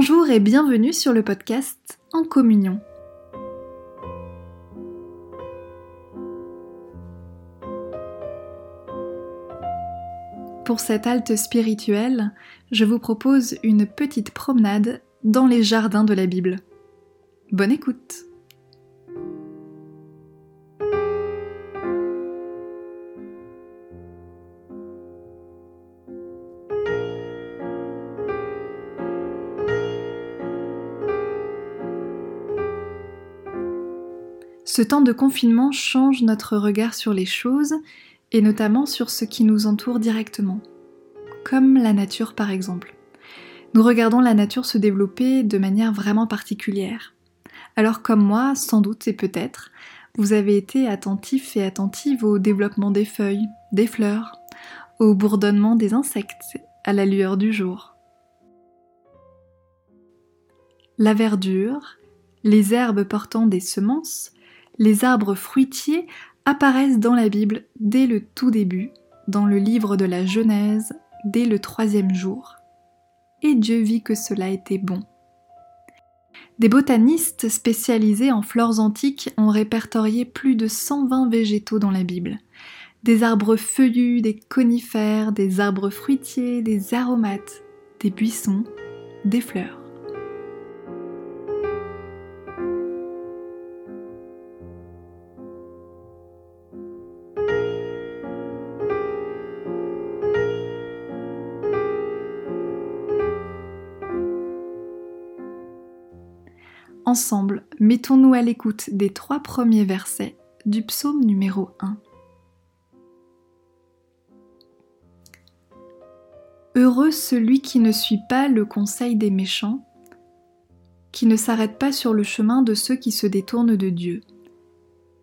Bonjour et bienvenue sur le podcast En communion. Pour cette halte spirituelle, je vous propose une petite promenade dans les jardins de la Bible. Bonne écoute Ce temps de confinement change notre regard sur les choses et notamment sur ce qui nous entoure directement, comme la nature par exemple. Nous regardons la nature se développer de manière vraiment particulière. Alors comme moi, sans doute et peut-être, vous avez été attentif et attentive au développement des feuilles, des fleurs, au bourdonnement des insectes, à la lueur du jour. La verdure, les herbes portant des semences, les arbres fruitiers apparaissent dans la Bible dès le tout début, dans le livre de la Genèse, dès le troisième jour. Et Dieu vit que cela était bon. Des botanistes spécialisés en flores antiques ont répertorié plus de 120 végétaux dans la Bible. Des arbres feuillus, des conifères, des arbres fruitiers, des aromates, des buissons, des fleurs. Ensemble, mettons-nous à l'écoute des trois premiers versets du psaume numéro 1. Heureux celui qui ne suit pas le conseil des méchants, qui ne s'arrête pas sur le chemin de ceux qui se détournent de Dieu,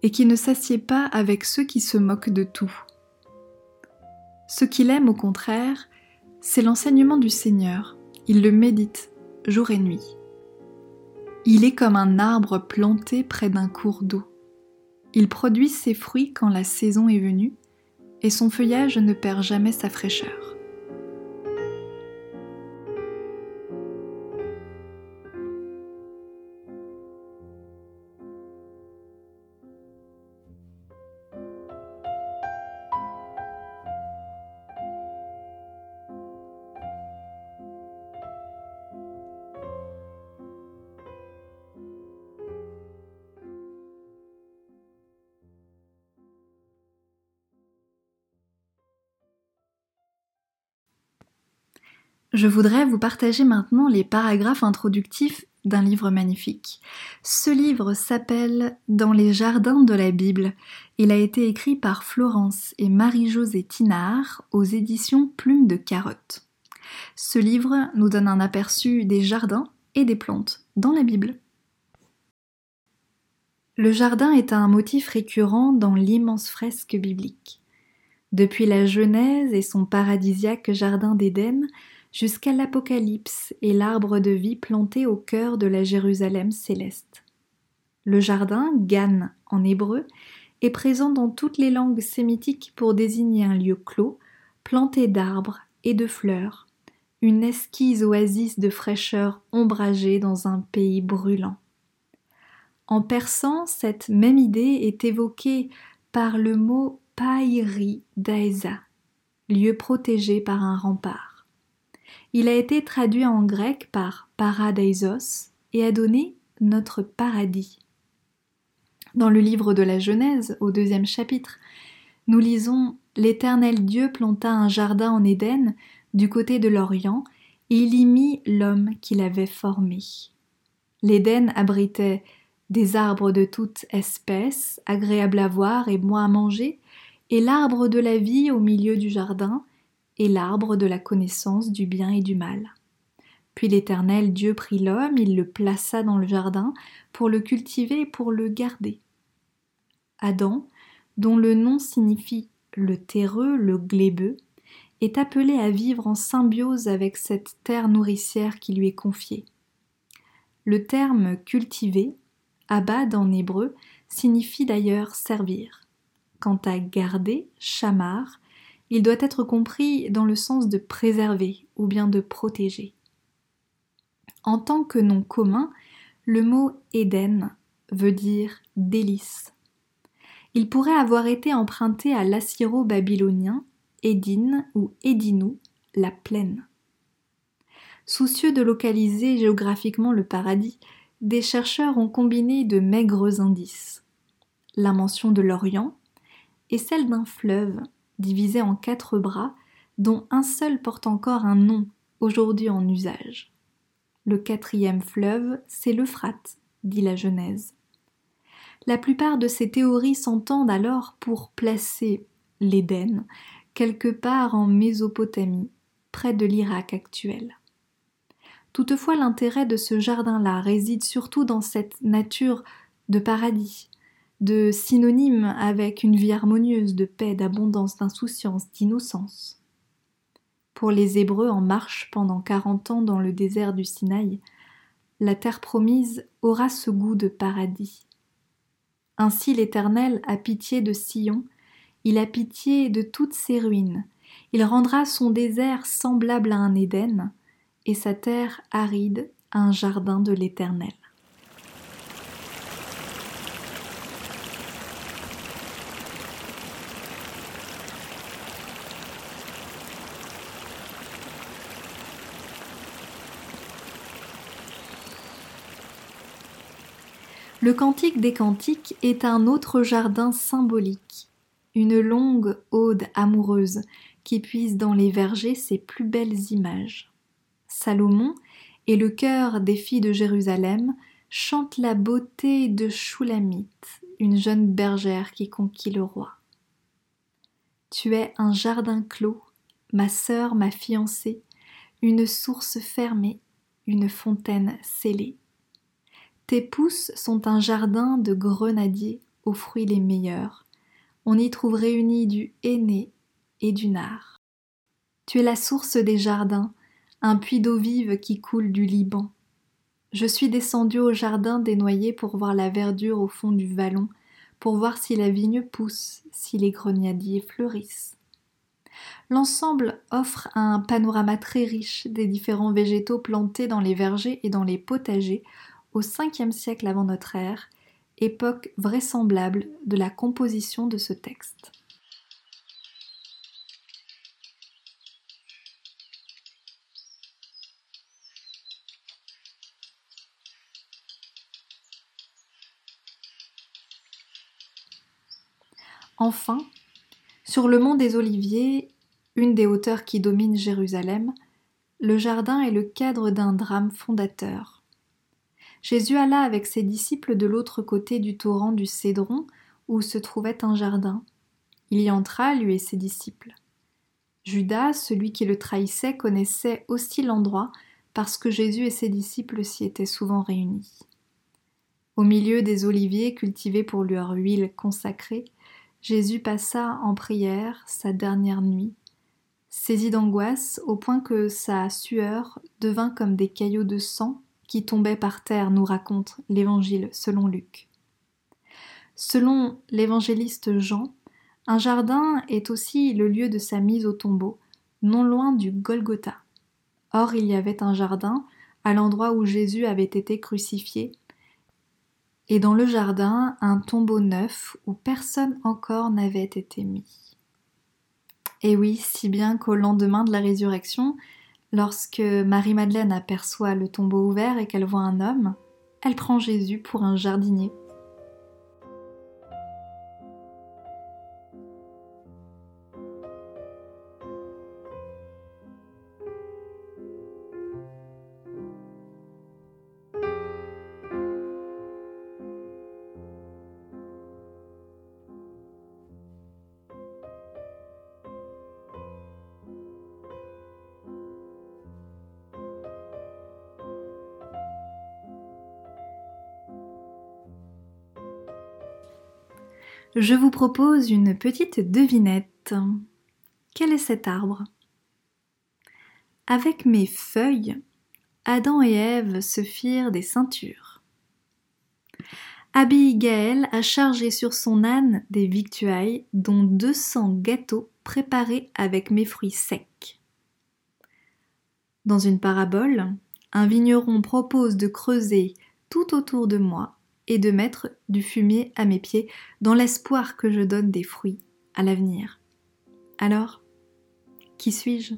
et qui ne s'assied pas avec ceux qui se moquent de tout. Ce qu'il aime au contraire, c'est l'enseignement du Seigneur, il le médite jour et nuit. Il est comme un arbre planté près d'un cours d'eau. Il produit ses fruits quand la saison est venue, et son feuillage ne perd jamais sa fraîcheur. Je voudrais vous partager maintenant les paragraphes introductifs d'un livre magnifique. Ce livre s'appelle Dans les jardins de la Bible. Il a été écrit par Florence et Marie-Josée Tinard aux éditions Plume de Carotte. Ce livre nous donne un aperçu des jardins et des plantes dans la Bible. Le jardin est un motif récurrent dans l'immense fresque biblique. Depuis la Genèse et son paradisiaque jardin d'Éden, jusqu'à l'Apocalypse et l'arbre de vie planté au cœur de la Jérusalem céleste. Le jardin, Gan en hébreu, est présent dans toutes les langues sémitiques pour désigner un lieu clos, planté d'arbres et de fleurs, une esquisse oasis de fraîcheur ombragée dans un pays brûlant. En persan, cette même idée est évoquée par le mot Païri Daesa, lieu protégé par un rempart. Il a été traduit en grec par paradeisos et a donné notre paradis. Dans le livre de la Genèse, au deuxième chapitre, nous lisons L'Éternel Dieu planta un jardin en Éden, du côté de l'Orient, et il y mit l'homme qu'il avait formé. L'Éden abritait des arbres de toute espèce, agréables à voir et moins à manger, et l'arbre de la vie au milieu du jardin, et l'arbre de la connaissance du bien et du mal. Puis l'Éternel Dieu prit l'homme, il le plaça dans le jardin pour le cultiver et pour le garder. Adam, dont le nom signifie le terreux, le glébeux, est appelé à vivre en symbiose avec cette terre nourricière qui lui est confiée. Le terme cultiver, abad en hébreu, signifie d'ailleurs servir. Quant à garder, chamar, il doit être compris dans le sens de préserver ou bien de protéger. En tant que nom commun, le mot Éden veut dire délice. Il pourrait avoir été emprunté à l'assyro-babylonien Édine ou Édinou, la plaine. Soucieux de localiser géographiquement le paradis, des chercheurs ont combiné de maigres indices. La mention de l'Orient et celle d'un fleuve divisé en quatre bras dont un seul porte encore un nom aujourd'hui en usage. Le quatrième fleuve, c'est l'Euphrate, dit la Genèse. La plupart de ces théories s'entendent alors pour placer l'Éden quelque part en Mésopotamie, près de l'Irak actuel. Toutefois, l'intérêt de ce jardin-là réside surtout dans cette nature de paradis, de synonyme avec une vie harmonieuse de paix, d'abondance, d'insouciance, d'innocence. Pour les Hébreux en marche pendant quarante ans dans le désert du Sinaï, la terre promise aura ce goût de paradis. Ainsi l'Éternel a pitié de Sion, il a pitié de toutes ses ruines, il rendra son désert semblable à un Éden, et sa terre aride un jardin de l'Éternel. Le Cantique des Cantiques est un autre jardin symbolique, une longue ode amoureuse qui puise dans les vergers ses plus belles images. Salomon et le cœur des filles de Jérusalem chantent la beauté de Shulamite, une jeune bergère qui conquit le roi. Tu es un jardin clos, ma sœur, ma fiancée, une source fermée, une fontaine scellée. Tes pousses sont un jardin de grenadiers aux fruits les meilleurs. On y trouve réunis du henné et du nard. Tu es la source des jardins, un puits d'eau vive qui coule du Liban. Je suis descendu au jardin des noyers pour voir la verdure au fond du vallon, pour voir si la vigne pousse, si les grenadiers fleurissent. L'ensemble offre un panorama très riche des différents végétaux plantés dans les vergers et dans les potagers au 5e siècle avant notre ère, époque vraisemblable de la composition de ce texte. Enfin, sur le mont des Oliviers, une des hauteurs qui domine Jérusalem, le jardin est le cadre d'un drame fondateur. Jésus alla avec ses disciples de l'autre côté du torrent du Cédron, où se trouvait un jardin. Il y entra, lui et ses disciples. Judas, celui qui le trahissait, connaissait aussi l'endroit parce que Jésus et ses disciples s'y étaient souvent réunis. Au milieu des oliviers cultivés pour leur huile consacrée, Jésus passa en prière sa dernière nuit, saisi d'angoisse au point que sa sueur devint comme des caillots de sang qui tombaient par terre, nous raconte l'Évangile selon Luc. Selon l'évangéliste Jean, un jardin est aussi le lieu de sa mise au tombeau, non loin du Golgotha. Or il y avait un jardin à l'endroit où Jésus avait été crucifié, et dans le jardin un tombeau neuf où personne encore n'avait été mis. Et oui, si bien qu'au lendemain de la résurrection, lorsque Marie-Madeleine aperçoit le tombeau ouvert et qu'elle voit un homme, elle prend Jésus pour un jardinier. Je vous propose une petite devinette. Quel est cet arbre? Avec mes feuilles, Adam et Ève se firent des ceintures. Abigaël a chargé sur son âne des victuailles, dont deux cents gâteaux préparés avec mes fruits secs. Dans une parabole, un vigneron propose de creuser tout autour de moi et de mettre du fumier à mes pieds dans l'espoir que je donne des fruits à l'avenir. Alors, qui suis-je?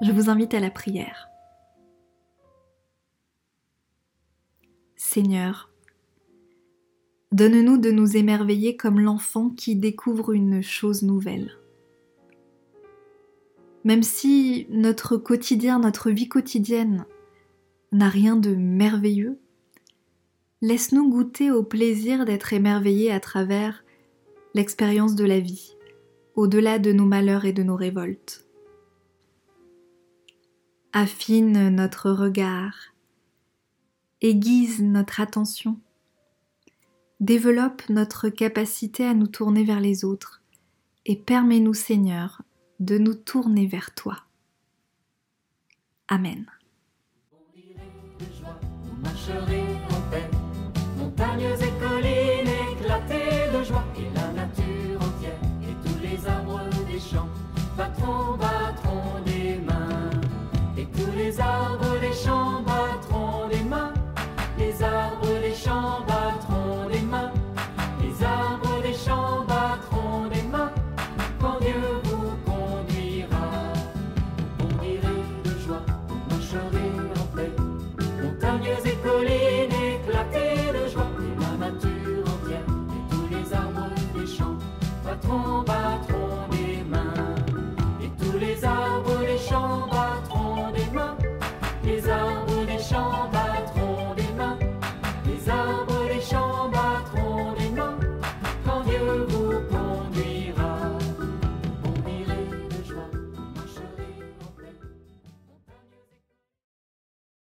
Je vous invite à la prière. Seigneur, donne-nous de nous émerveiller comme l'enfant qui découvre une chose nouvelle. Même si notre quotidien, notre vie quotidienne n'a rien de merveilleux, laisse-nous goûter au plaisir d'être émerveillés à travers l'expérience de la vie, au-delà de nos malheurs et de nos révoltes affine notre regard, aiguise notre attention, développe notre capacité à nous tourner vers les autres et permets-nous Seigneur de nous tourner vers toi. Amen.